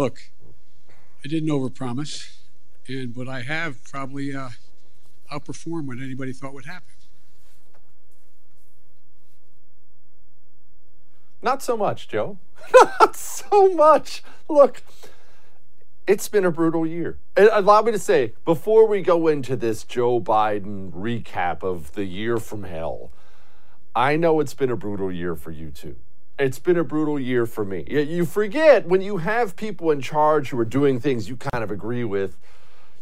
Look, I didn't overpromise, and what I have probably uh, outperformed what anybody thought would happen. Not so much, Joe. Not so much. Look, it's been a brutal year. And uh, allow me to say, before we go into this Joe Biden recap of the year from hell, I know it's been a brutal year for you too it's been a brutal year for me. You forget when you have people in charge who are doing things you kind of agree with,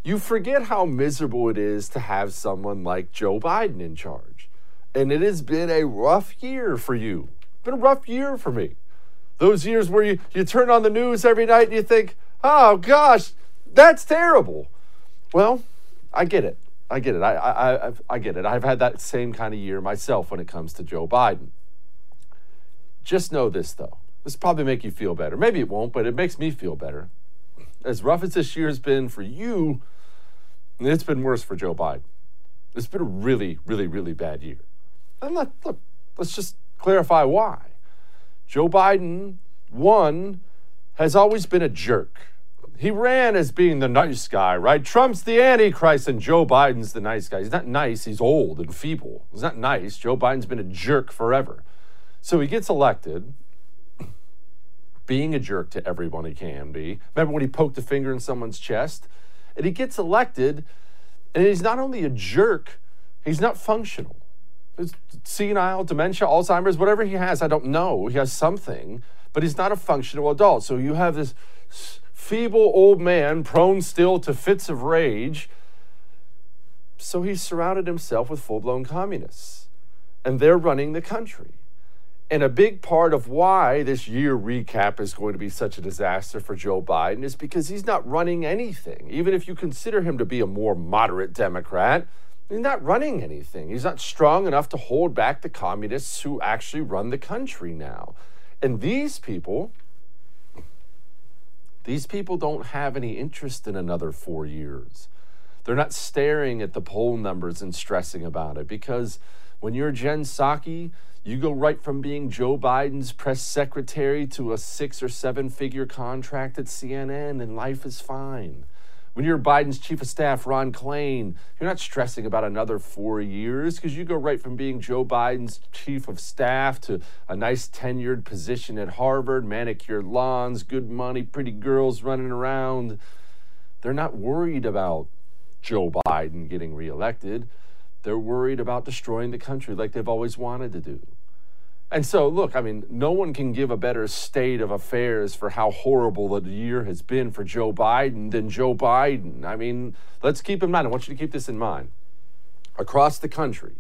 you forget how miserable it is to have someone like Joe Biden in charge. And it has been a rough year for you. It's been a rough year for me. Those years where you, you turn on the news every night and you think, oh gosh, that's terrible. Well, I get it. I get it. I, I, I, I get it. I've had that same kind of year myself when it comes to Joe Biden. Just know this, though. This probably make you feel better. Maybe it won't, but it makes me feel better. As rough as this year has been for you, it's been worse for Joe Biden. It's been a really, really, really bad year. And let, look, let's just clarify why. Joe Biden, one, has always been a jerk. He ran as being the nice guy, right? Trump's the Antichrist and Joe Biden's the nice guy. He's not nice, he's old and feeble. He's not nice. Joe Biden's been a jerk forever. So he gets elected, being a jerk to everyone he can be. Remember when he poked a finger in someone's chest? And he gets elected, and he's not only a jerk, he's not functional. It's senile, dementia, Alzheimer's, whatever he has, I don't know. He has something, but he's not a functional adult. So you have this feeble old man prone still to fits of rage. So he's surrounded himself with full blown communists, and they're running the country. And a big part of why this year recap is going to be such a disaster for Joe Biden is because he's not running anything. Even if you consider him to be a more moderate Democrat, he's not running anything. He's not strong enough to hold back the communists who actually run the country now. And these people, these people don't have any interest in another four years. They're not staring at the poll numbers and stressing about it because when you're Jen Psaki, you go right from being Joe Biden's press secretary to a six or seven figure contract at CNN, and life is fine. When you're Biden's chief of staff, Ron Klain, you're not stressing about another four years because you go right from being Joe Biden's chief of staff to a nice tenured position at Harvard, manicured lawns, good money, pretty girls running around. They're not worried about Joe Biden getting reelected. They're worried about destroying the country like they've always wanted to do. And so, look, I mean, no one can give a better state of affairs for how horrible the year has been for Joe Biden than Joe Biden. I mean, let's keep in mind, I want you to keep this in mind. Across the country,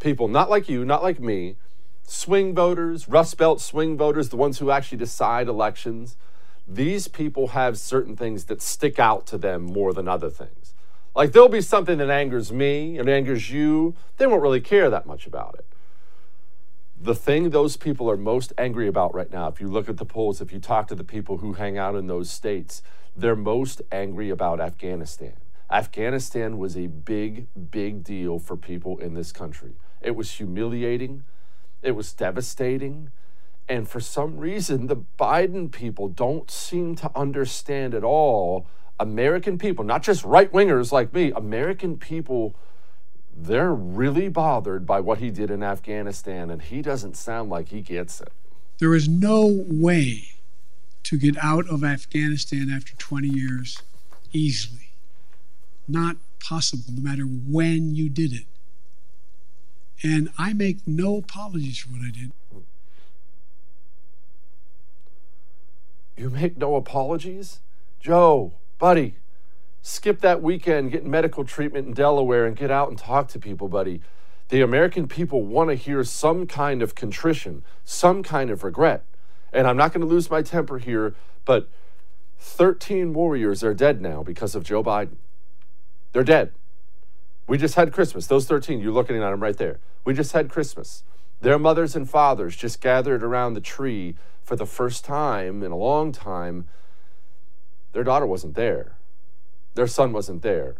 people not like you, not like me, swing voters, Rust Belt swing voters, the ones who actually decide elections, these people have certain things that stick out to them more than other things. Like there'll be something that angers me and angers you, they won't really care that much about it the thing those people are most angry about right now, if you look at the polls, if you talk to the people who hang out in those states, they're most angry about Afghanistan. Afghanistan was a big, big deal for people in this country. It was humiliating, it was devastating. And for some reason, the Biden people don't seem to understand at all American people, not just right wingers like me, American people they're really bothered by what he did in Afghanistan, and he doesn't sound like he gets it. There is no way to get out of Afghanistan after 20 years easily. Not possible, no matter when you did it. And I make no apologies for what I did. You make no apologies? Joe, buddy, skip that weekend, get medical treatment in Delaware, and get out and talk to people, buddy. The American people want to hear some kind of contrition, some kind of regret. And I'm not going to lose my temper here, but 13 warriors are dead now because of Joe Biden. They're dead. We just had Christmas. Those 13, you're looking at them right there. We just had Christmas. Their mothers and fathers just gathered around the tree for the first time in a long time. Their daughter wasn't there their son wasn't there.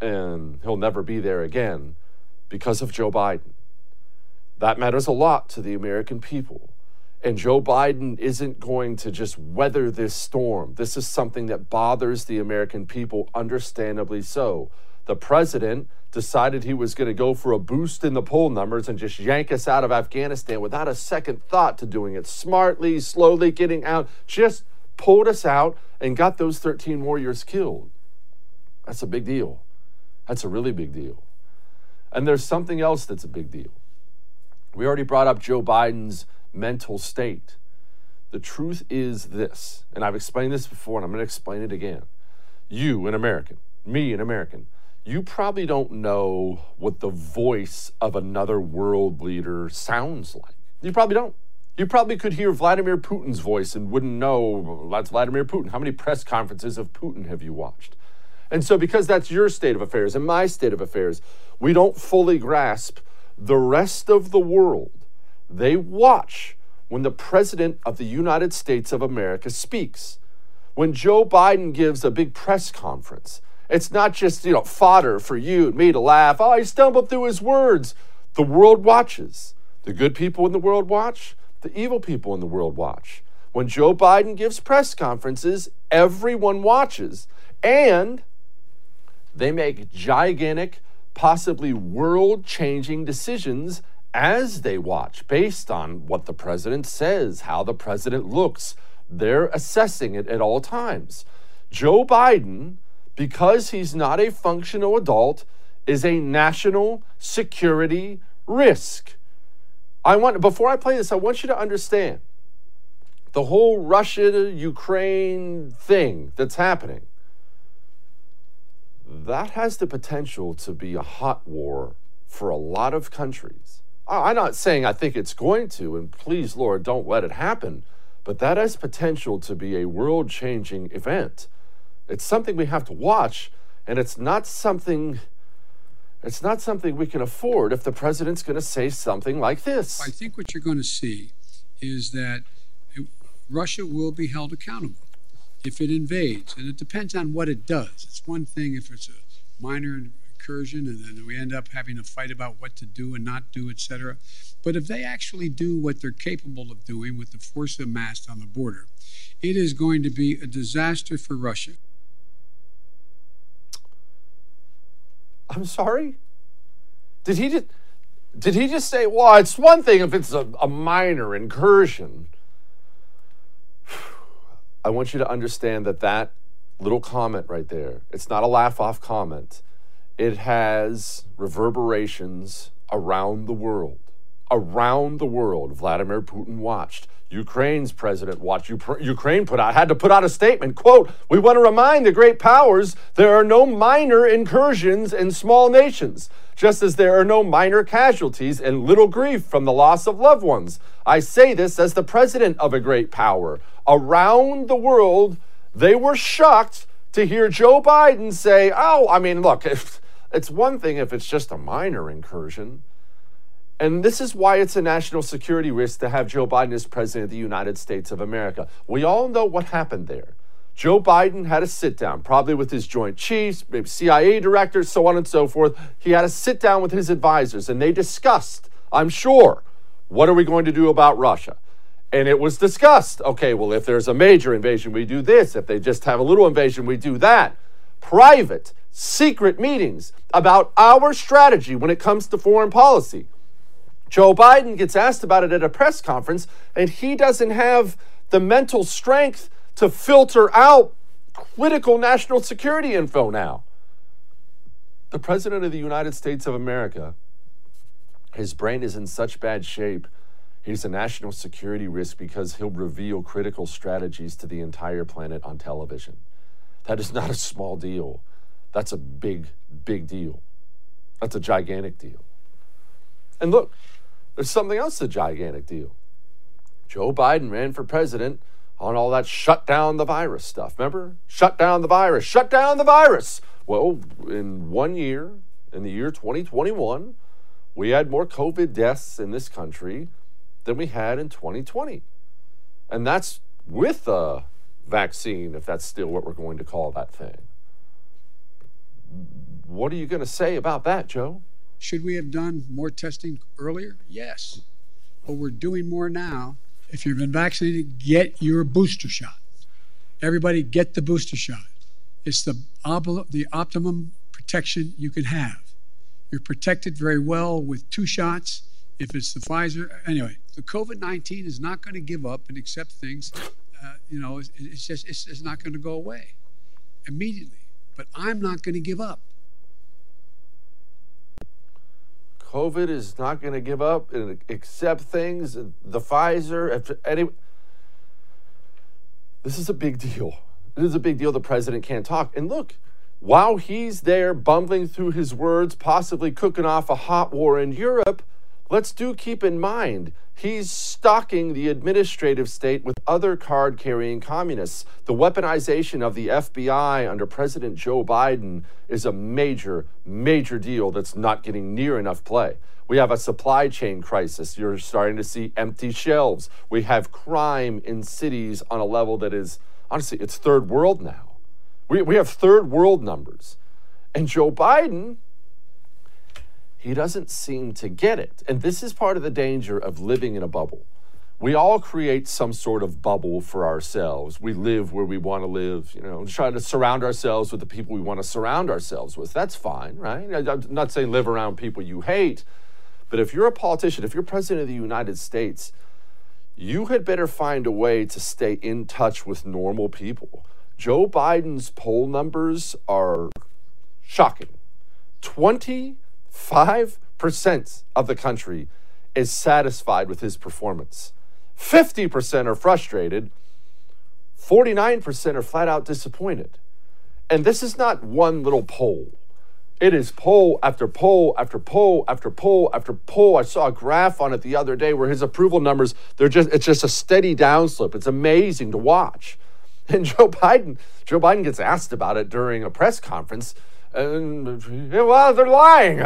And he'll never be there again because of Joe Biden. That matters a lot to the American people. And Joe Biden isn't going to just weather this storm. This is something that bothers the American people, understandably so. The president decided he was going to go for a boost in the poll numbers and just yank us out of Afghanistan without a second thought to doing it smartly, slowly getting out, just pulled us out and got those 13 warriors killed. That's a big deal. That's a really big deal. And there's something else that's a big deal. We already brought up Joe Biden's mental state. The truth is this, and I've explained this before, and I'm going to explain it again. You, an American, me, an American, you probably don't know what the voice of another world leader sounds like. You probably don't. You probably could hear Vladimir Putin's voice and wouldn't know that's Vladimir Putin. How many press conferences of Putin have you watched? And so, because that's your state of affairs and my state of affairs, we don't fully grasp the rest of the world. They watch when the President of the United States of America speaks. When Joe Biden gives a big press conference, it's not just, you know, fodder for you and me to laugh. Oh, he stumbled through his words. The world watches. The good people in the world watch. The evil people in the world watch. When Joe Biden gives press conferences, everyone watches. And they make gigantic, possibly world changing decisions as they watch based on what the president says, how the president looks. They're assessing it at all times. Joe Biden, because he's not a functional adult, is a national security risk. I want before I play this, I want you to understand the whole Russia Ukraine thing that's happening that has the potential to be a hot war for a lot of countries. I'm not saying I think it's going to, and please, Lord, don't let it happen, but that has potential to be a world changing event. It's something we have to watch, and it's not something. It's not something we can afford if the president's going to say something like this. I think what you're going to see is that Russia will be held accountable if it invades, and it depends on what it does. It's one thing if it's a minor incursion and then we end up having a fight about what to do and not do, etc. But if they actually do what they're capable of doing with the force amassed on the border, it is going to be a disaster for Russia. I'm sorry? Did he just did he just say, well, it's one thing if it's a, a minor incursion? I want you to understand that that little comment right there, it's not a laugh off comment. It has reverberations around the world. Around the world, Vladimir Putin watched. Ukraine's president. Ukraine put out had to put out a statement. "Quote: We want to remind the great powers there are no minor incursions in small nations, just as there are no minor casualties and little grief from the loss of loved ones. I say this as the president of a great power. Around the world, they were shocked to hear Joe Biden say, "Oh, I mean, look, if, it's one thing if it's just a minor incursion." And this is why it's a national security risk to have Joe Biden as president of the United States of America. We all know what happened there. Joe Biden had a sit down, probably with his Joint Chiefs, maybe CIA directors, so on and so forth. He had a sit down with his advisors, and they discussed, I'm sure, what are we going to do about Russia? And it was discussed okay, well, if there's a major invasion, we do this. If they just have a little invasion, we do that. Private, secret meetings about our strategy when it comes to foreign policy. Joe Biden gets asked about it at a press conference, and he doesn't have the mental strength to filter out critical national security info now. The President of the United States of America, his brain is in such bad shape, he's a national security risk because he'll reveal critical strategies to the entire planet on television. That is not a small deal. That's a big, big deal. That's a gigantic deal. And look, there's something else a gigantic deal. Joe Biden ran for president on all that shut down the virus stuff. Remember? Shut down the virus, shut down the virus. Well, in one year, in the year 2021, we had more COVID deaths in this country than we had in 2020. And that's with a vaccine, if that's still what we're going to call that thing. What are you going to say about that, Joe? Should we have done more testing earlier? Yes. But we're doing more now. If you've been vaccinated, get your booster shot. Everybody get the booster shot. It's the, ob- the optimum protection you can have. You're protected very well with two shots. If it's the Pfizer, anyway, the COVID 19 is not going to give up and accept things. Uh, you know, it's, it's just, it's, it's not going to go away immediately. But I'm not going to give up. COVID is not going to give up and accept things. The Pfizer, any, this is a big deal. This is a big deal. The president can't talk. And look, while he's there bumbling through his words, possibly cooking off a hot war in Europe, let's do keep in mind he's stocking the administrative state with other card carrying communists. The weaponization of the FBI under President Joe Biden is a major, major deal that's not getting near enough play. We have a supply chain crisis. You're starting to see empty shelves. We have crime in cities on a level that is, honestly, it's third world now. We, we have third world numbers. And Joe Biden, he doesn't seem to get it. And this is part of the danger of living in a bubble. We all create some sort of bubble for ourselves. We live where we want to live, you know, try to surround ourselves with the people we want to surround ourselves with. That's fine, right? I'm not saying live around people you hate, but if you're a politician, if you're president of the United States, you had better find a way to stay in touch with normal people. Joe Biden's poll numbers are shocking. 25% of the country is satisfied with his performance. 50% are frustrated. 49% are flat out disappointed. And this is not one little poll. It is poll after poll after poll after poll after poll. I saw a graph on it the other day where his approval numbers, they're just it's just a steady downslip. It's amazing to watch. And Joe Biden, Joe Biden gets asked about it during a press conference, and well, they're lying.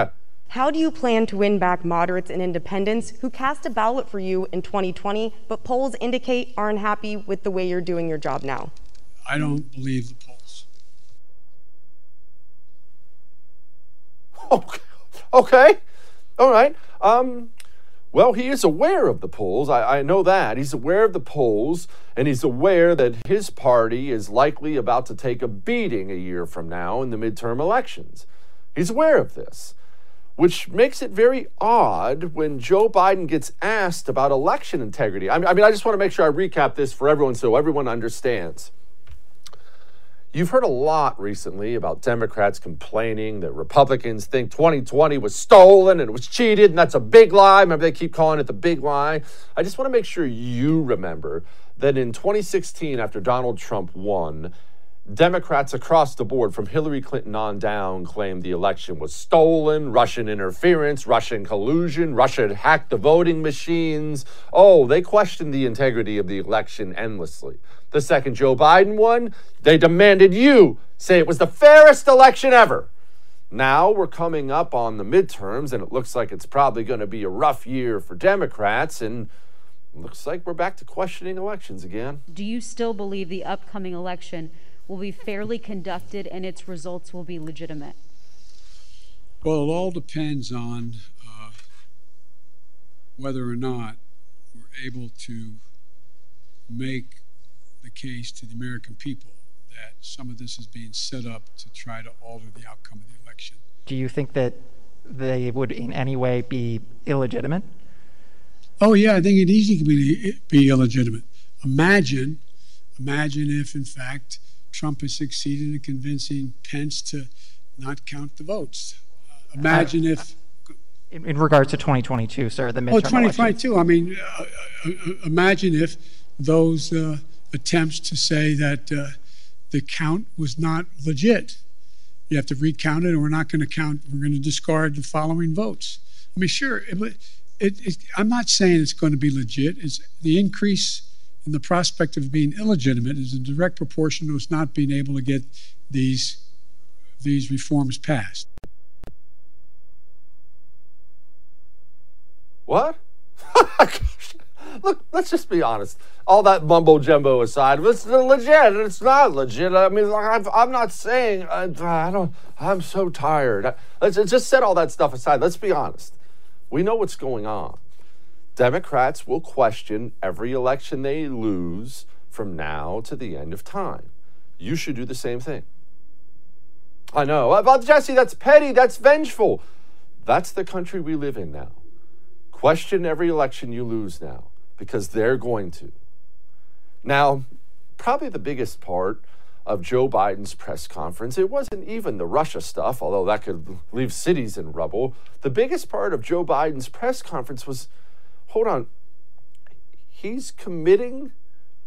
How do you plan to win back moderates and independents who cast a ballot for you in 2020, but polls indicate aren't happy with the way you're doing your job now? I don't believe the polls. Okay. Okay. All right. Um, well, he is aware of the polls. I, I, know that. He's aware of the polls, and he's aware that his party is likely about to take a beating a year from now in the midterm elections. He's aware of this, which makes it very odd when Joe Biden gets asked about election integrity. I mean, I, just want to make sure I recap this for everyone so everyone understands. You've heard a lot recently about Democrats complaining that Republicans think 2020 was stolen and it was cheated, and that's a big lie. Remember, they keep calling it the big lie. I just want to make sure you remember that in 2016, after Donald Trump won, Democrats across the board, from Hillary Clinton on down, claimed the election was stolen, Russian interference, Russian collusion, Russia hacked the voting machines. Oh, they questioned the integrity of the election endlessly. The second Joe Biden won, they demanded you say it was the fairest election ever. Now we're coming up on the midterms, and it looks like it's probably going to be a rough year for Democrats, and looks like we're back to questioning elections again. Do you still believe the upcoming election will be fairly conducted and its results will be legitimate? Well, it all depends on uh, whether or not we're able to make the case to the American people that some of this is being set up to try to alter the outcome of the election. Do you think that they would in any way be illegitimate? Oh yeah, I think it easily can be, be illegitimate. Imagine, imagine if in fact Trump has succeeded in convincing Pence to not count the votes. Uh, imagine uh, if. In, in, regards to 2022, sir, the midterm. Oh, 2022. I mean, uh, uh, imagine if those uh, attempts to say that uh, the count was not legit. You have to recount it, or we're not going to count. We're going to discard the following votes. I mean, sure. It, it, it, I'm not saying it's going to be legit. It's the increase in the prospect of being illegitimate is in direct proportion to us not being able to get these these reforms passed. What? Look, let's just be honest. All that mumbo jumbo aside, it's legit. It's not legit. I mean, I'm, I'm not saying I, I don't. I'm so tired. Let's just set all that stuff aside. Let's be honest. We know what's going on. Democrats will question every election they lose from now to the end of time. You should do the same thing. I know. Uh, well, Jesse, that's petty. That's vengeful. That's the country we live in now. Question every election you lose now because they're going to. Now, probably the biggest part of Joe Biden's press conference, it wasn't even the Russia stuff, although that could leave cities in rubble. The biggest part of Joe Biden's press conference was hold on, he's committing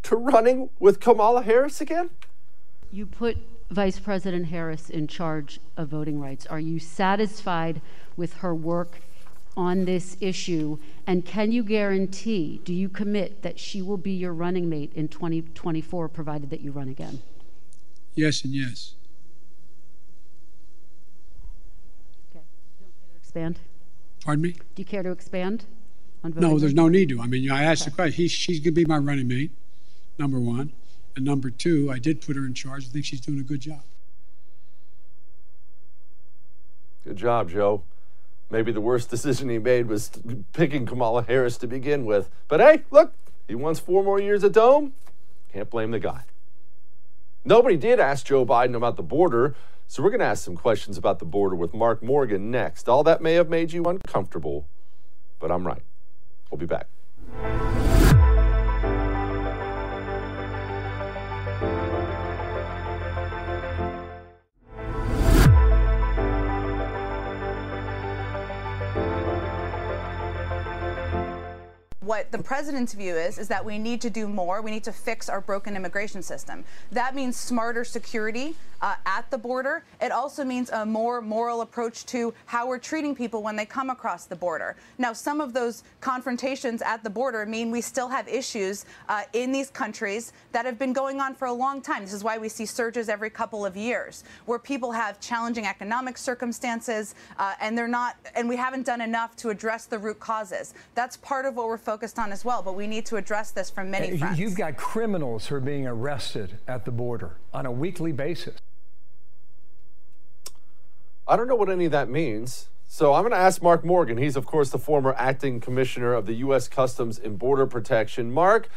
to running with Kamala Harris again? You put Vice President Harris in charge of voting rights. Are you satisfied with her work on this issue? And can you guarantee, do you commit that she will be your running mate in 2024, provided that you run again? Yes, and yes. Okay. Do you care to expand? Pardon me? Do you care to expand? No, there's no need to. I mean, I asked okay. the question. He, she's going to be my running mate, number one. And number two, I did put her in charge. I think she's doing a good job. Good job, Joe. Maybe the worst decision he made was picking Kamala Harris to begin with. But hey, look, he wants four more years at Dome. Can't blame the guy. Nobody did ask Joe Biden about the border, so we're going to ask some questions about the border with Mark Morgan next. All that may have made you uncomfortable, but I'm right. We'll be back. What the president's view is is that we need to do more. We need to fix our broken immigration system. That means smarter security uh, at the border. It also means a more moral approach to how we're treating people when they come across the border. Now, some of those confrontations at the border mean we still have issues uh, in these countries that have been going on for a long time. This is why we see surges every couple of years, where people have challenging economic circumstances, uh, and they're not, and we haven't done enough to address the root causes. That's part of what we're focused on as well, but we need to address this from many uh, fronts. You've got criminals who are being arrested at the border on a weekly basis. I don't know what any of that means. So I'm going to ask Mark Morgan. He's, of course, the former acting commissioner of the U.S. Customs and Border Protection. Mark,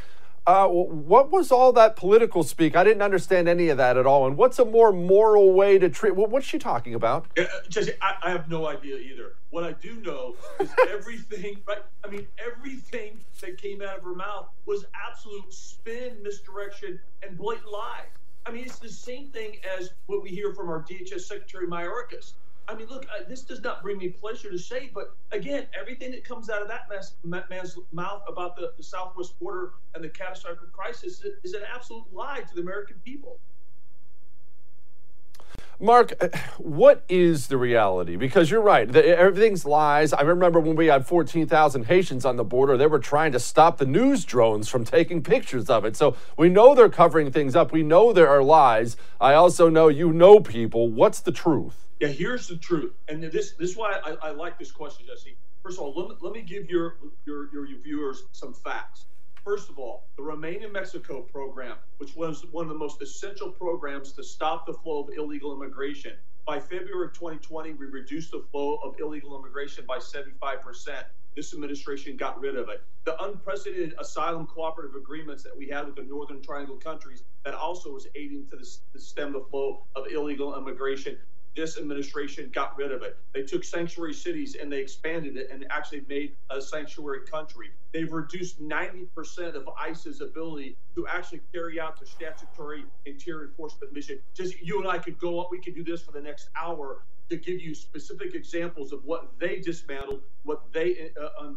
uh, what was all that political speak? I didn't understand any of that at all. And what's a more moral way to treat? What's she talking about? Uh, Jesse, I, I have no idea either. What I do know is everything, right? I mean, everything that came out of her mouth was absolute spin, misdirection, and blatant lie. I mean, it's the same thing as what we hear from our DHS Secretary Mayorkas. I mean, look, uh, this does not bring me pleasure to say, but again, everything that comes out of that man's, man's mouth about the, the, southwest border and the catastrophic crisis is an absolute lie to the American people. Mark, uh, what is the reality? Because you're right, the, everything's lies. I remember when we had 14,000 Haitians on the border, they were trying to stop the news drones from taking pictures of it. So we know they're covering things up. We know there are lies. I also know you know people. What's the truth? Yeah, here's the truth, and this this is why I, I like this question, Jesse. First of all, let me, let me give your, your your viewers some facts. First of all, the Remain in Mexico program, which was one of the most essential programs to stop the flow of illegal immigration. By February of 2020, we reduced the flow of illegal immigration by 75 percent this administration got rid of it. The unprecedented asylum cooperative agreements that we had with the Northern Triangle countries that also was aiding to, the, to stem the flow of illegal immigration this administration got rid of it. They took sanctuary cities and they expanded it and actually made a sanctuary country. They've reduced 90% of ICE's ability to actually carry out the statutory interior enforcement mission. Just you and I could go up, we could do this for the next hour to give you specific examples of what they dismantled, what they uh, uh,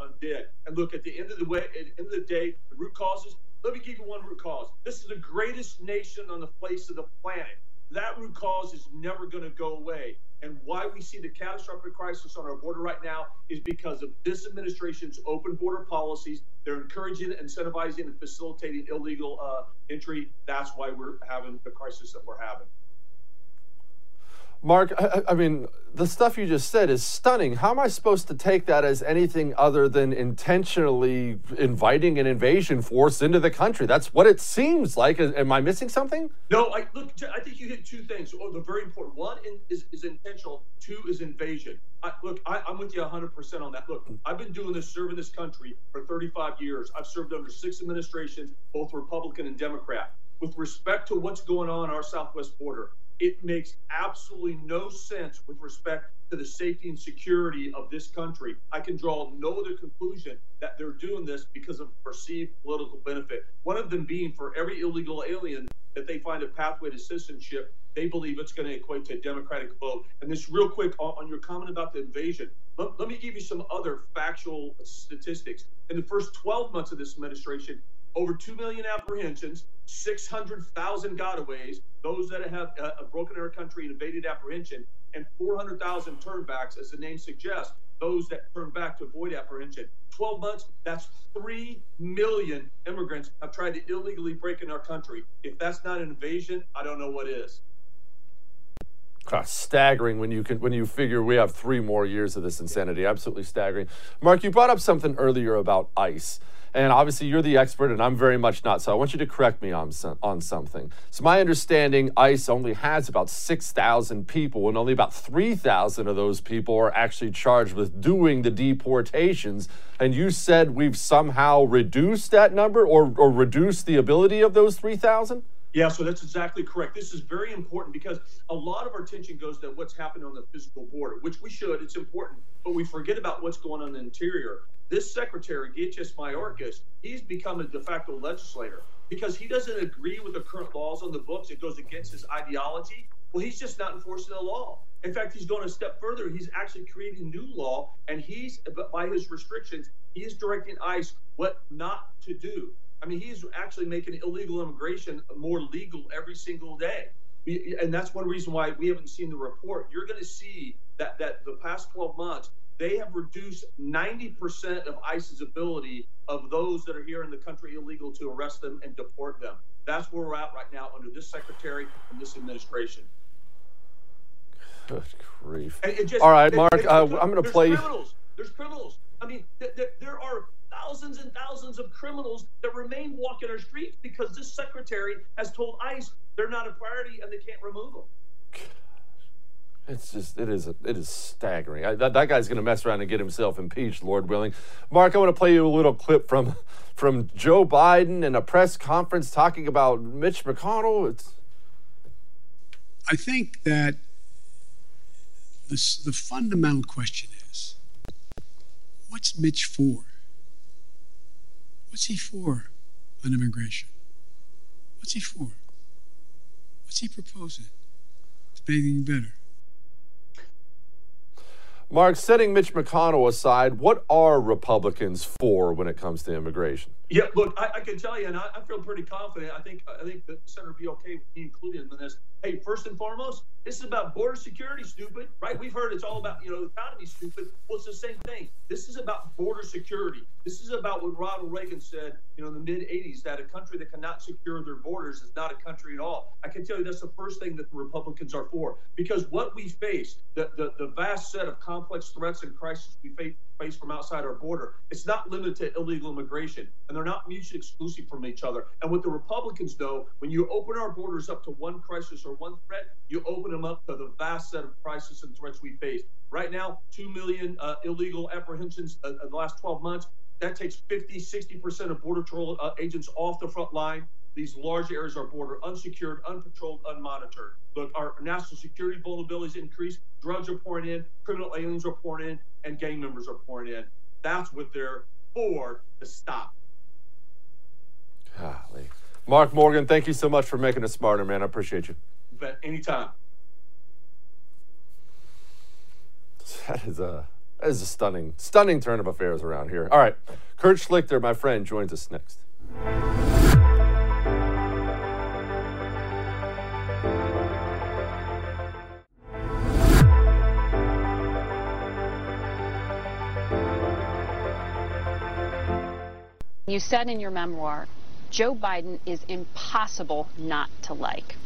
undid. And look, at the end of the way, at the end of the day, the root causes. Let me give you one root cause. This is the greatest nation on the face of the planet that root cause is never going to go away. And why we see the catastrophic crisis on our border right now is because of this administration's open border policies. They're encouraging, incentivizing, and facilitating illegal uh, entry. That's why we're having the crisis that we're having. Mark, I, I, mean, the stuff you just said is stunning. How am I supposed to take that as anything other than intentionally inviting an invasion force into the country? That's what it seems like. Am I missing something? No, I look. I think you hit two things. Oh, they're very important. One is, is intentional. Two is invasion. I, look, I, I'm with you 100% on that. Look, I've been doing this, serving this country for 35 years. I've served under six administrations, both Republican and Democrat. With respect to what's going on our southwest border, it makes absolutely no sense with respect to the safety and security of this country. I can draw no other conclusion that they're doing this because of perceived political benefit. One of them being for every illegal alien that they find a pathway to citizenship, they believe it's going to equate to a Democratic vote. And this, real quick, on, your comment about the invasion, let, let me give you some other factual statistics. In the first 12 months of this administration, over 2 million apprehensions, 600,000 gotaways, those that have uh, broken our country and evaded apprehension, and 400,000 turnbacks, as the name suggests, those that turn back to avoid apprehension. 12 months, that's 3 million immigrants have tried to illegally break in our country. If that's not an invasion, I don't know what is. God, staggering when you can when you figure we have three more years of this insanity. Absolutely staggering. Mark, you brought up something earlier about ICE. And obviously, you're the expert, and I'm very much not. So I want you to correct me on, on something. So, my understanding ICE only has about 6,000 people, and only about 3,000 of those people are actually charged with doing the deportations. And you said we've somehow reduced that number or, or reduced the ability of those 3,000? Yeah, so that's exactly correct. This is very important because a lot of our attention goes to what's happening on the physical border, which we should. It's important, but we forget about what's going on in the interior. This secretary, DHS Mayorkas, he's become a de facto legislator because he doesn't agree with the current laws on the books. It goes against his ideology. Well, he's just not enforcing the law. In fact, he's going a step further. He's actually creating new law, and he's, by his restrictions, he is directing ICE what not to do. I mean, he's actually making illegal immigration more legal every single day. And that's one reason why we haven't seen the report. You're going to see that that the past 12 months, they have reduced 90% of ICE's ability of those that are here in the country illegal to arrest them and deport them. That's where we're at right now under this secretary and this administration. Good grief. Just, All right, Mark, uh, I'm going to play. Criminals. There's criminals. I mean, th- th- there are thousands and thousands of criminals that remain walking our streets because this secretary has told ICE they're not a priority and they can't remove them. It's just it is it is staggering. I, that, that guy's going to mess around and get himself impeached, Lord willing. Mark, I want to play you a little clip from from Joe Biden in a press conference talking about Mitch McConnell. It's I think that this, the fundamental question is what's Mitch for? What's he for on immigration? What's he for? What's he proposing make anything better? Mark, setting Mitch McConnell aside, what are Republicans for when it comes to immigration? Yeah, look, I, I can tell you, and I, I, feel pretty confident. I think I think the senator will be okay with me including him in this. Hey, first and foremost, this is about border security, stupid. Right? We've heard it's all about you know economy, stupid. Well, it's the same thing. This is about border security. This is about what Ronald Reagan said, you know, in the mid '80s, that a country that cannot secure their borders is not a country at all. I can tell you that's the first thing that the Republicans are for, because what we face, the the, the vast set of complex threats and crises we face face from outside our border. It's not limited to illegal immigration, and they're not mutually exclusive from each other. And what the Republicans know, when you open our borders up to one crisis or one threat, you open them up to the vast set of crises and threats we face. Right now, 2 million uh, illegal apprehensions uh, in the last 12 months. That takes 50, 60% of Border Patrol uh, agents off the front line these large areas of our border unsecured, unpatrolled, unmonitored. Look, our national security vulnerabilities increase. Drugs are pouring in, criminal aliens are pouring in, and gang members are pouring in. That's what they're for to stop. Golly. Mark Morgan, thank you so much for making us smarter, man. I appreciate you. But anytime. That is a that is a stunning, stunning turn of affairs around here. All right, Kurt Schlichter, my friend, joins us next. You said in your memoir, Joe Biden is impossible not to like.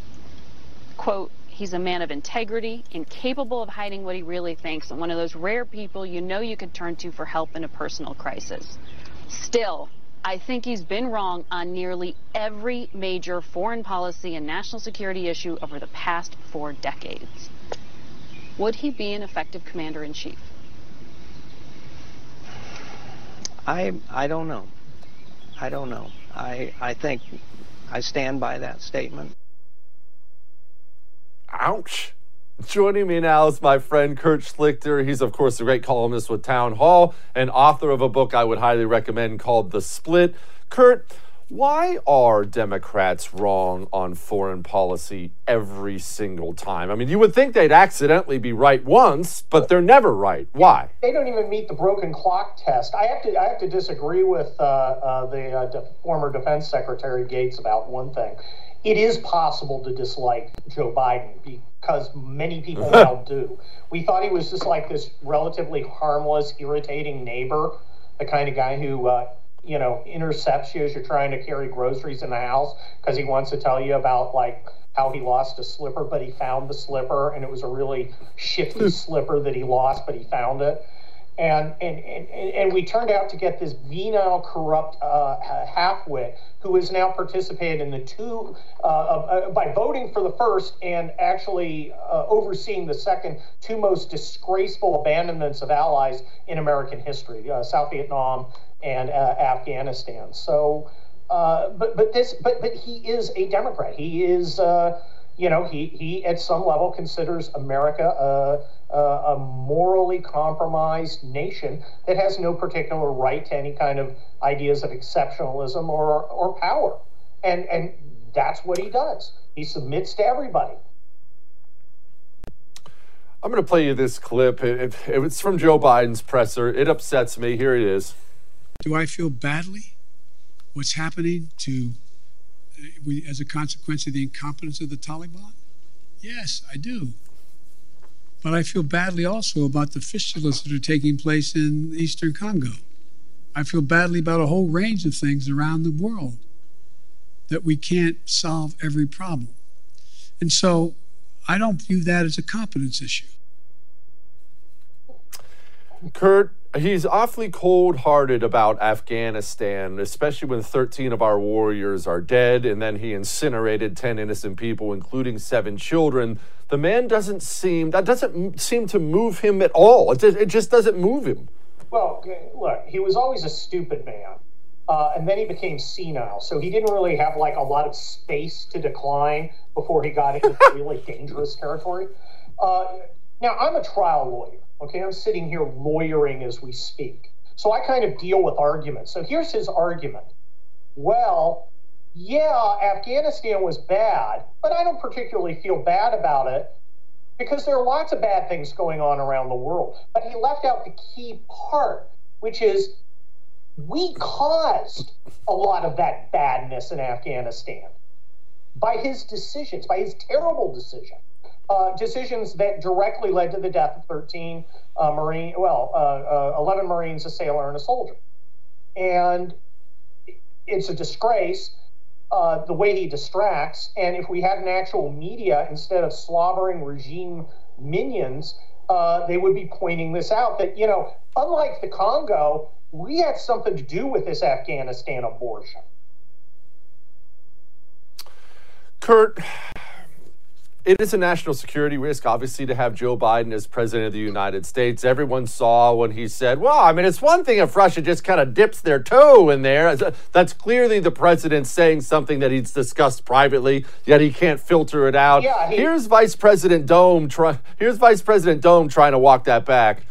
Quote, he's a man of integrity, incapable of hiding what he really thinks, and one of those rare people you know you could turn to for help in a personal crisis. Still, I think he's been wrong on nearly every major foreign policy and national security issue over the past four decades. Would he be an effective commander in chief? I I don't know. I don't know. I I think I stand by that statement. Ouch. Joining me now is my friend Kurt Schlichter. He's, of course, a great columnist with Town Hall and author of a book I would highly recommend called The Split. Kurt, why are Democrats wrong on foreign policy every single time? I mean, you would think they'd accidentally be right once, but they're never right. Why? They don't even meet the broken clock test. I have to, I have to disagree with uh, uh, the uh, de- former Defense Secretary Gates about one thing. It is possible to dislike Joe Biden because many people now do. We thought he was just like this relatively harmless, irritating neighbor, the kind of guy who uh, you know, intercepts you as you're trying to carry groceries in the house because he wants to tell you about like how he lost a slipper, but he found the slipper and it was a really shifty slipper that he lost, but he found it. And, and, and, and we turned out to get this venal, corrupt uh, halfwit who has now participated in the two, uh, uh, by voting for the first and actually uh, overseeing the second, two most disgraceful abandonments of allies in American history uh, South Vietnam and uh, Afghanistan. So, uh, but but this but but he is a Democrat. He is uh, you know he he at some level considers America a, a, morally compromised nation that has no particular right to any kind of ideas of exceptionalism or or power, and and that's what he does. He submits to everybody. I'm going to play you this clip. It, it, it's from Joe Biden's presser. It upsets me. Here it is. Do I feel badly? What's happening to, uh, as a consequence of the incompetence of the Taliban? Yes, I do. But I feel badly also about the fistulas that are taking place in eastern Congo. I feel badly about a whole range of things around the world that we can't solve every problem. And so I don't view that as a competence issue. Kurt, He's awfully cold hearted about Afghanistan, especially when 13 of our warriors are dead, and then he incinerated 10 innocent people, including seven children. The man doesn't seem, that doesn't seem to move him at all. It, it just doesn't move him. Well, look, he was always a stupid man. Uh, and then he became senile. So he didn't really have like a lot of space to decline before he got into really dangerous territory. Uh, now, I'm a trial lawyer. Okay, I'm sitting here lawyering as we speak. So I kind of deal with arguments. So here's his argument. Well, yeah, Afghanistan was bad, but I don't particularly feel bad about it because there are lots of bad things going on around the world. But he left out the key part, which is we caused a lot of that badness in Afghanistan by his decisions, by his terrible decision uh, decisions that directly led to the death of 13 uh, Marine, well, uh, uh 11 Marines, a sailor, and a soldier. And it's a disgrace uh, the way he distracts. And if we had an actual media instead of slobbering regime minions, uh, they would be pointing this out that, you know, unlike the Congo, we had something to do with this Afghanistan abortion. Kurt, it is a national security risk, obviously, to have Joe Biden as president of the United States. Everyone saw when he said, well, I mean, it's one thing if Russia just kind of dips their toe in there. Uh, that's clearly the president saying something that he's discussed privately, yet he can't filter it out. Yeah, he- here's Vice President Dome. Try- here's Vice President Dome trying to walk that back.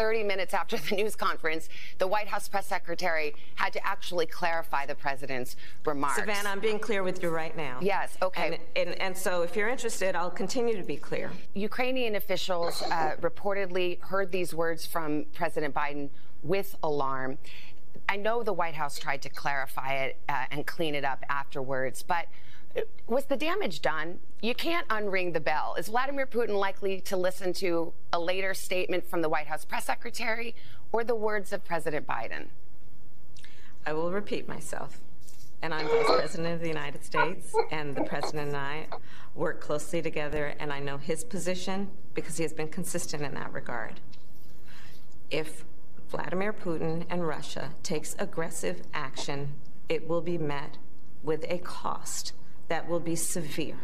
30 minutes after the news conference, the White House press secretary had to actually clarify the president's remarks. Savannah, I'm being clear with you right now. Yes, okay. And, and, and so if you're interested, I'll continue to be clear. Ukrainian officials uh, reportedly heard these words from President Biden with alarm. I know the White House tried to clarify it uh, and clean it up afterwards, but was the damage done? You can't unring the bell. Is Vladimir Putin likely to listen to a later statement from the White House press secretary or the words of President Biden? I will repeat myself. And I'm Vice President of the United States, and the President and I work closely together, and I know his position because he has been consistent in that regard. If Vladimir Putin and Russia takes aggressive action, it will be met with a cost that will be severe?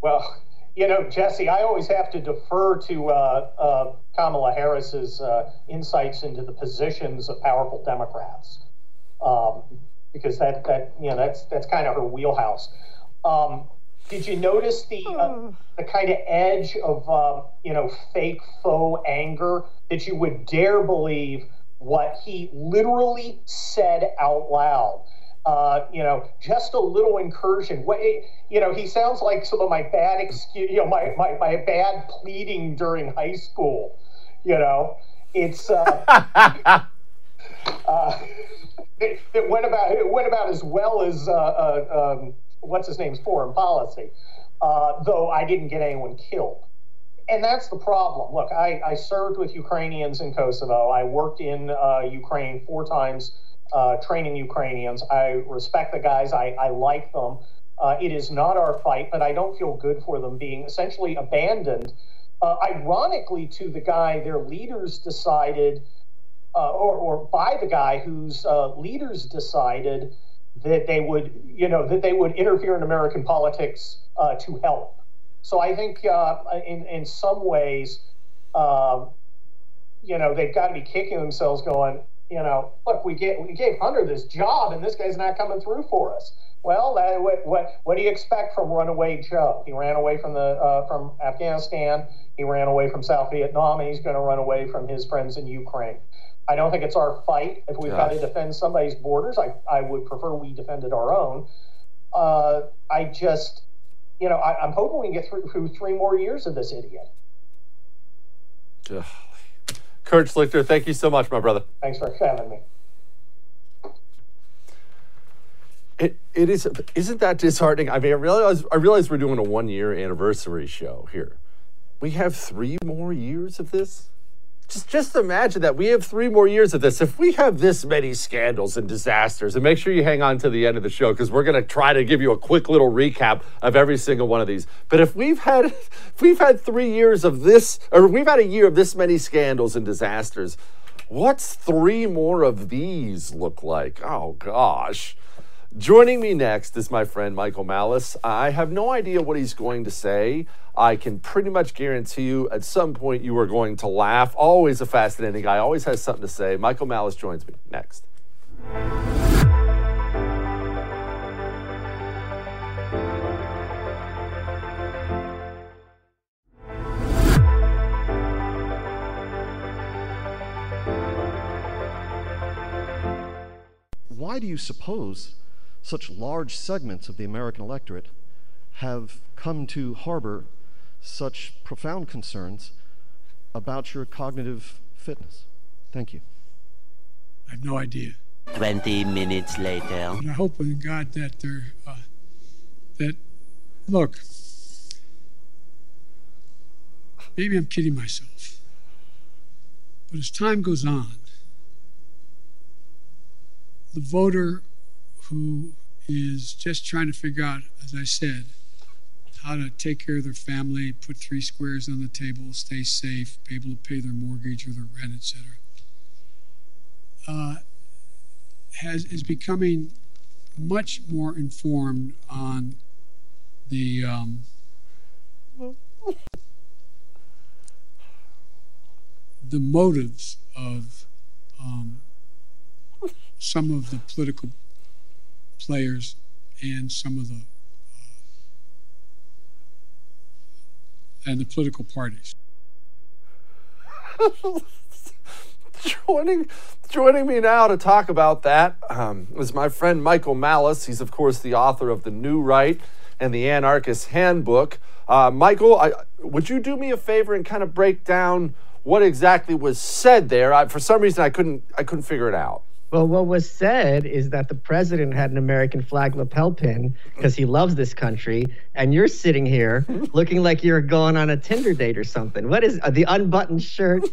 Well, you know, Jesse, I always have to defer to uh, uh, Kamala Harris's uh, insights into the positions of powerful Democrats, um, because that that you know that's that's kind of her wheelhouse. Um, did you notice the uh, the kind of edge of um, you know fake faux anger that you would dare believe what he literally said out loud? Uh, you know, just a little incursion. What, you know, he sounds like some of my bad excuse, you know, my, my, my bad pleading during high school. You know, it's uh, uh, it, it, went about it went about as well as uh, uh, um, what's his name's foreign policy. Uh, though I didn't get anyone killed. And that's the problem. Look, I, I served with Ukrainians in Kosovo. I worked in Ukraine four times uh, training Ukrainians. I respect the guys. I, I like them. Uh, it is not our fight, but I don't feel good for them being essentially abandoned. Uh, ironically, to the guy their leaders decided, uh, or, or by the guy whose uh, leaders decided that they would, you know, that they would interfere in American politics uh, to help. So I think in in some ways, you know, they've got to be kicking themselves, going, you know, look, we gave we gave Hunter this job, and this guy's not coming through for us. Well, that, what, what what do you expect from runaway Joe? He ran away from the uh, from Afghanistan. He ran away from South Vietnam, and he's going to run away from his friends in Ukraine. I don't think it's our fight. If we've got to defend somebody's borders, I, I would prefer we defended our own. Uh, I just, you know, I, am hoping we can get through, through three more years of this idiot. Ugh. Kurt Schlichter, thank you so much, my brother. Thanks for having me. It, it is isn't that disheartening? I mean, I realize I realize we're doing a one year anniversary show here. We have three more years of this. Just just imagine that we have three more years of this. If we have this many scandals and disasters, and make sure you hang on to the end of the show because we're going to try to give you a quick little recap of every single one of these. But if we've had if we've had three years of this, or we've had a year of this many scandals and disasters, what's three more of these look like? Oh gosh. Joining me next is my friend Michael Malice. I have no idea what he's going to say. I can pretty much guarantee you at some point you are going to laugh. Always a fascinating guy, always has something to say. Michael Malice joins me next. Why do you suppose such large segments of the American electorate have come to harbor such profound concerns about your cognitive fitness? Thank you. I have no idea. 20 minutes later. And I hope in God that they're, uh, that, look, maybe I'm kidding myself, but as time goes on, the voter who is just trying to figure out, as I said, how to take care of their family, put three squares on the table, stay safe, be able to pay their mortgage or their rent, etc. Uh, has is becoming much more informed on the um, the motives of um, some of the political players and some of the uh, and the political parties. joining joining me now to talk about that um, is my friend Michael Malice. He's of course the author of the New Right and the Anarchist Handbook. Uh, Michael, I, would you do me a favor and kind of break down what exactly was said there? I, for some reason, I couldn't I couldn't figure it out. Well, what was said is that the president had an American flag lapel pin because he loves this country, and you're sitting here looking like you're going on a Tinder date or something. What is uh, the unbuttoned shirt,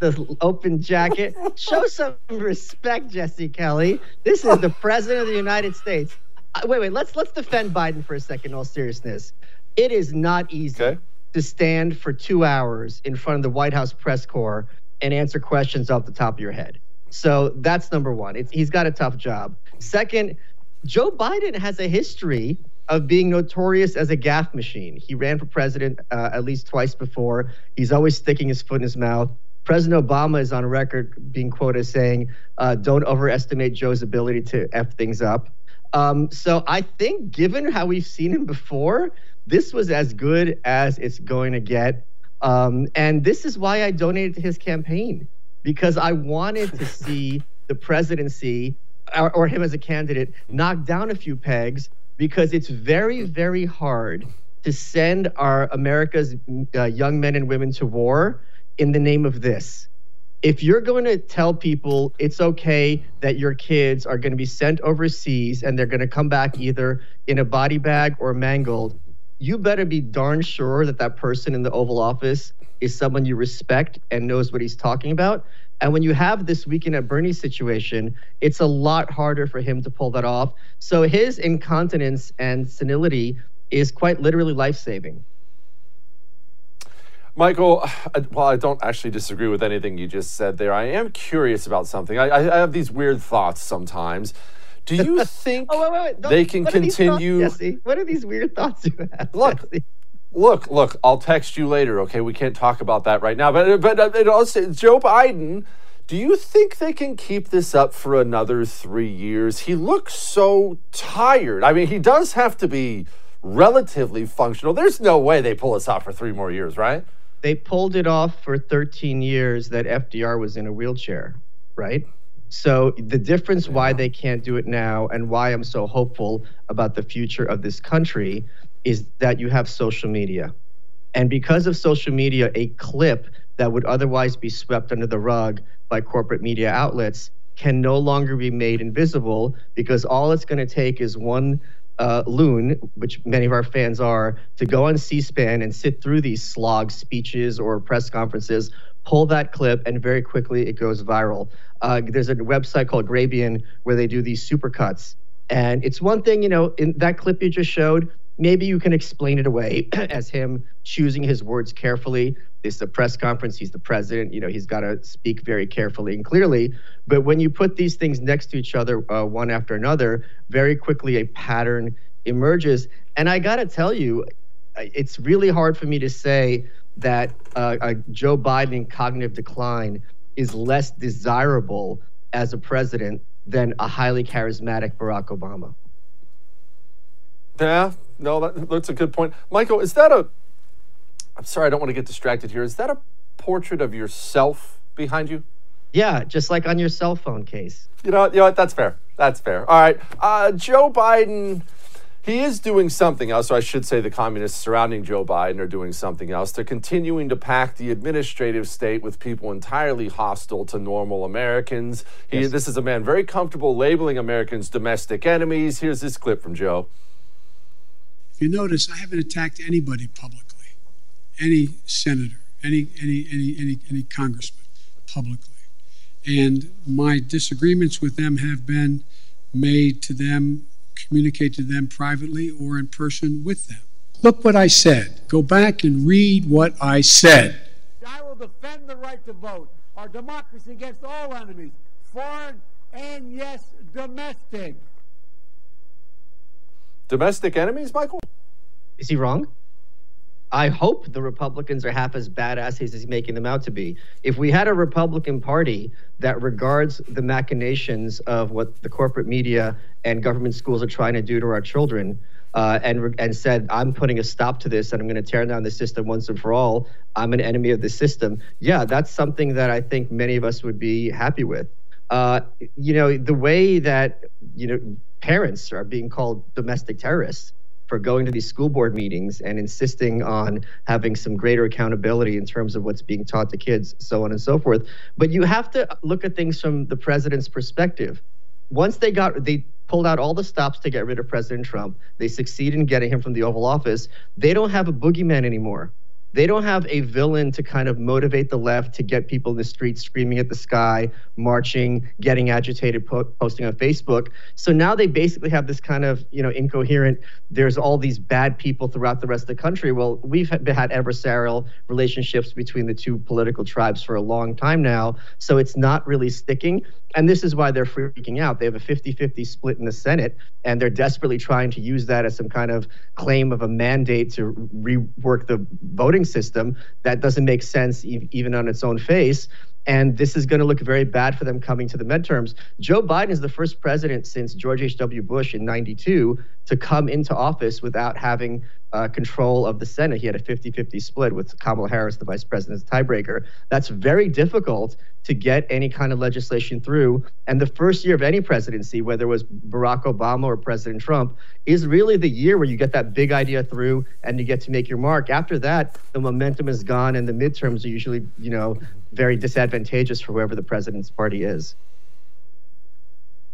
the open jacket? Show some respect, Jesse Kelly. This is the president of the United States. Uh, wait, wait. Let's let's defend Biden for a second. In all seriousness, it is not easy okay. to stand for two hours in front of the White House press corps and answer questions off the top of your head. So that's number one. It's, he's got a tough job. Second, Joe Biden has a history of being notorious as a gaffe machine. He ran for president uh, at least twice before. He's always sticking his foot in his mouth. President Obama is on record being quoted as saying, uh, "Don't overestimate Joe's ability to f things up." Um, so I think, given how we've seen him before, this was as good as it's going to get. Um, and this is why I donated to his campaign because I wanted to see the presidency or, or, him as a candidate knock down a few pegs because it's very, very hard to send our America's uh, young men and women to war in the name of this. If you're going to tell people it's okay that your kids are going to be sent overseas and they're going to come back either in a body bag or mangled, you better be darn sure that that person in the Oval Office is someone you respect and knows what he's talking about. And when you have this weekend at Bernie situation, it's a lot harder for him to pull that off. So his incontinence and senility is quite literally life saving. Michael, well, I don't actually disagree with anything you just said there, I am curious about something. I, I have these weird thoughts sometimes. Do you think oh, wait, wait, wait. they can continue? Thoughts? What are these weird thoughts you have? Look, Jesse? Look, look, I'll text you later, okay? We can't talk about that right now. But but uh, it also Joe Biden, do you think they can keep this up for another 3 years? He looks so tired. I mean, he does have to be relatively functional. There's no way they pull us off for 3 more years, right? They pulled it off for 13 years that FDR was in a wheelchair, right? So the difference why they can't do it now and why I'm so hopeful about the future of this country is that you have social media. And because of social media, a clip that would otherwise be swept under the rug by corporate media outlets can no longer be made invisible because all it's going to take is one uh, loon, which many of our fans are, to go on C SPAN and sit through these slog speeches or press conferences pull that clip, and very quickly it goes viral. Uh, there's a website called Grabien where they do these supercuts. And it's one thing, you know, in that clip you just showed, maybe you can explain it away as him choosing his words carefully. This is a press conference. He's the president. You know, he's got to speak very carefully and clearly. But when you put these things next to each other, uh, one after another, very quickly a pattern emerges. And I got to tell you, it's really hard for me to say that uh, a Joe Biden cognitive decline is less desirable as a president than a highly charismatic Barack Obama. Yeah, no, that, that's a good point. Michael, is that a. I'm sorry, I don't want to get distracted here. Is that a portrait of yourself behind you? Yeah, just like on your cell phone case. You know, you know what? That's fair. That's fair. All right. Uh, Joe Biden he is doing something else, or I should say the communists surrounding Joe Biden are doing something else. They're continuing to pack the administrative state with people entirely hostile to normal Americans. He, yes. This is a man very comfortable labeling Americans domestic enemies. Here's this clip from Joe. If you notice, I haven't attacked anybody publicly, any senator, any, any, any, any, any congressman publicly. And my disagreements with them have been made to them communicated to them privately or in person with them. Look what I said. Go back and read what I said. I will defend the right to vote, our democracy against all enemies, foreign and, yes, domestic. Domestic enemies, Michael? Is he wrong? I hope the Republicans are half as badass as he's making them out to be. If we had a Republican Party that regards the machinations of what the corporate media and government schools are trying to do to our children, uh, and and said, "I'm putting a stop to this, and I'm going to tear down the system once and for all. I'm an enemy of the system." Yeah, that's something that I think many of us would be happy with. Uh, you know, the way that you know parents are being called domestic terrorists for going to these school board meetings and insisting on having some greater accountability in terms of what's being taught to kids, so on and so forth. But you have to look at things from the president's perspective. Once they got they pulled out all the stops to get rid of President Trump, they succeeded in getting him from the Oval Office. They don't have a boogeyman anymore they don't have a villain to kind of motivate the left to get people in the streets screaming at the sky, marching, getting agitated, po- posting on Facebook. So now they basically have this kind of, you know, incoherent, there's all these bad people throughout the rest of the country. Well, we've had adversarial relationships between the two political tribes for a long time now. So it's not really sticking. And this is why they're freaking out. They have a 50 50 split in the Senate, and they're desperately trying to use that as some kind of claim of a mandate to rework the voting system. That doesn't make sense e- even on its own face. And this is going to look very bad for them coming to the midterms. Joe Biden is the first president since George H.W. Bush in 92 to come into office without having uh, control of the Senate. He had a 50 50 split with Kamala Harris, the vice president's tiebreaker. That's very difficult to get any kind of legislation through. And the first year of any presidency, whether it was Barack Obama or President Trump, is really the year where you get that big idea through and you get to make your mark. After that, the momentum is gone, and the midterms are usually, you know, very disadvantageous for whoever the president's party is.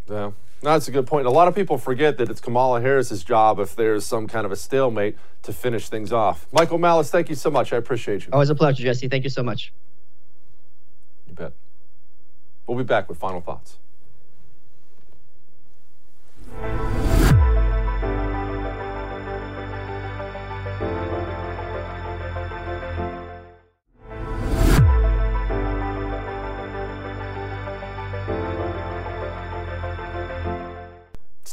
Yeah. No, that's a good point. A lot of people forget that it's Kamala Harris's job if there's some kind of a stalemate to finish things off. Michael Malice, thank you so much. I appreciate you. Always a pleasure, Jesse. Thank you so much. You bet. We'll be back with final thoughts.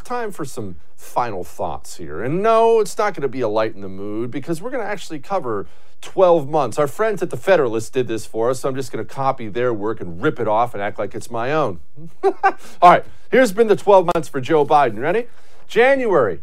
Time for some final thoughts here. And no, it's not going to be a light in the mood because we're going to actually cover 12 months. Our friends at the Federalist did this for us, so I'm just going to copy their work and rip it off and act like it's my own. All right, here's been the 12 months for Joe Biden. Ready? January.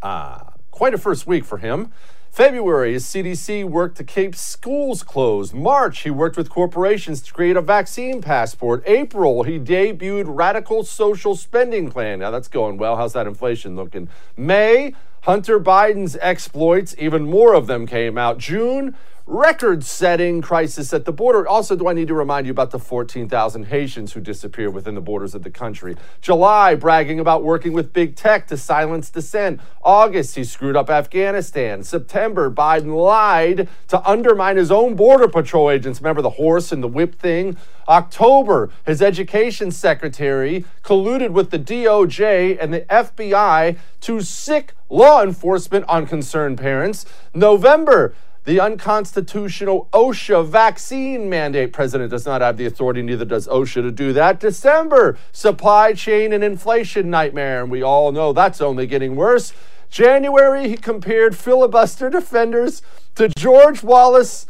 Uh, quite a first week for him. February, his CDC worked to keep schools closed. March, he worked with corporations to create a vaccine passport. April, he debuted radical social spending plan. Now that's going well. How's that inflation looking? May, Hunter Biden's exploits, even more of them came out. June, record setting crisis at the border. Also, do I need to remind you about the 14,000 Haitians who disappeared within the borders of the country? July, bragging about working with big tech to silence dissent. August, he screwed up Afghanistan. September, Biden lied to undermine his own Border Patrol agents. Remember the horse and the whip thing? October, his education secretary colluded with the DOJ and the FBI to sick law enforcement on concerned parents. November, the unconstitutional OSHA vaccine mandate. President does not have the authority, neither does OSHA, to do that. December, supply chain and inflation nightmare, and we all know that's only getting worse. January, he compared filibuster defenders to George Wallace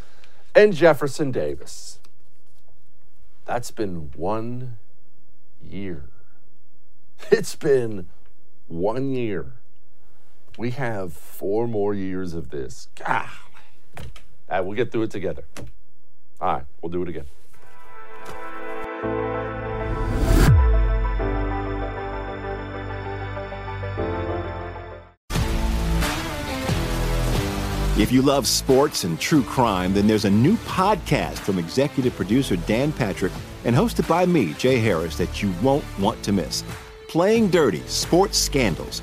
and Jefferson Davis. That's been one year. It's been one year. We have four more years of this. God. All right, we'll get through it together. All right, we'll do it again. If you love sports and true crime, then there's a new podcast from executive producer Dan Patrick and hosted by me, Jay Harris, that you won't want to miss. Playing Dirty Sports Scandals.